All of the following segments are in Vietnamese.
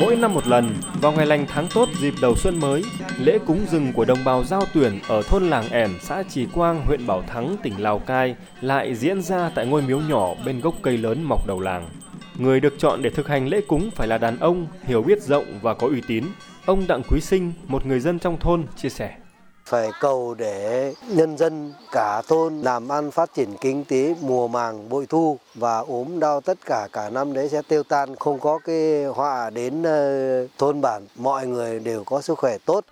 Mỗi năm một lần, vào ngày lành tháng tốt dịp đầu xuân mới, lễ cúng rừng của đồng bào giao tuyển ở thôn Làng ẻm, xã Trì Quang, huyện Bảo Thắng, tỉnh Lào Cai lại diễn ra tại ngôi miếu nhỏ bên gốc cây lớn mọc đầu làng. Người được chọn để thực hành lễ cúng phải là đàn ông, hiểu biết rộng và có uy tín. Ông Đặng Quý Sinh, một người dân trong thôn, chia sẻ phải cầu để nhân dân cả thôn làm ăn phát triển kinh tế mùa màng bội thu và ốm đau tất cả cả năm đấy sẽ tiêu tan không có cái họa đến ờ, thôn bản mọi người đều có sức khỏe tốt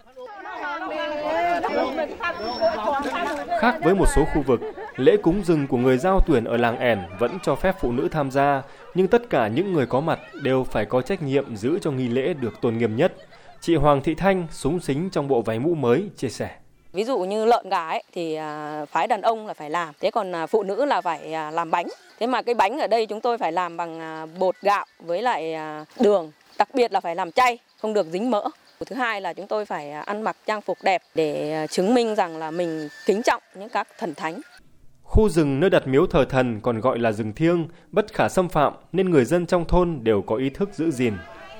Khác với một số khu vực, lễ cúng rừng của người giao tuyển ở làng ẻn vẫn cho phép phụ nữ tham gia, nhưng tất cả những người có mặt đều phải có trách nhiệm giữ cho nghi lễ được tôn nghiêm nhất. Chị Hoàng Thị Thanh, súng xính trong bộ váy mũ mới, chia sẻ. Ví dụ như lợn gà ấy, thì à, phái đàn ông là phải làm, thế còn à, phụ nữ là phải à, làm bánh. Thế mà cái bánh ở đây chúng tôi phải làm bằng bột gạo với lại đường, đặc biệt là phải làm chay, không được dính mỡ. Thứ hai là chúng tôi phải ăn mặc trang phục đẹp để chứng minh rằng là mình kính trọng những các thần thánh. Khu rừng nơi đặt miếu thờ thần còn gọi là rừng thiêng, bất khả xâm phạm nên người dân trong thôn đều có ý thức giữ gìn.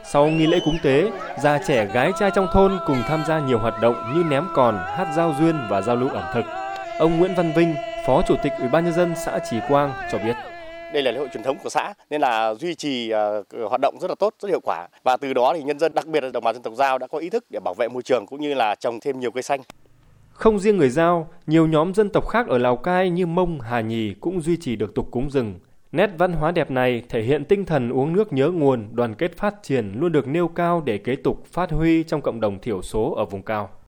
Sau nghi lễ cúng tế, già trẻ gái trai trong thôn cùng tham gia nhiều hoạt động như ném còn, hát giao duyên và giao lưu ẩm thực. Ông Nguyễn Văn Vinh, Phó Chủ tịch Ủy ban nhân dân xã Trì Quang cho biết đây là lễ hội truyền thống của xã nên là duy trì uh, hoạt động rất là tốt rất hiệu quả và từ đó thì nhân dân đặc biệt là đồng bào dân tộc giao đã có ý thức để bảo vệ môi trường cũng như là trồng thêm nhiều cây xanh không riêng người Giao, nhiều nhóm dân tộc khác ở Lào Cai như Mông, Hà Nhì cũng duy trì được tục cúng rừng. Nét văn hóa đẹp này thể hiện tinh thần uống nước nhớ nguồn, đoàn kết phát triển luôn được nêu cao để kế tục phát huy trong cộng đồng thiểu số ở vùng cao.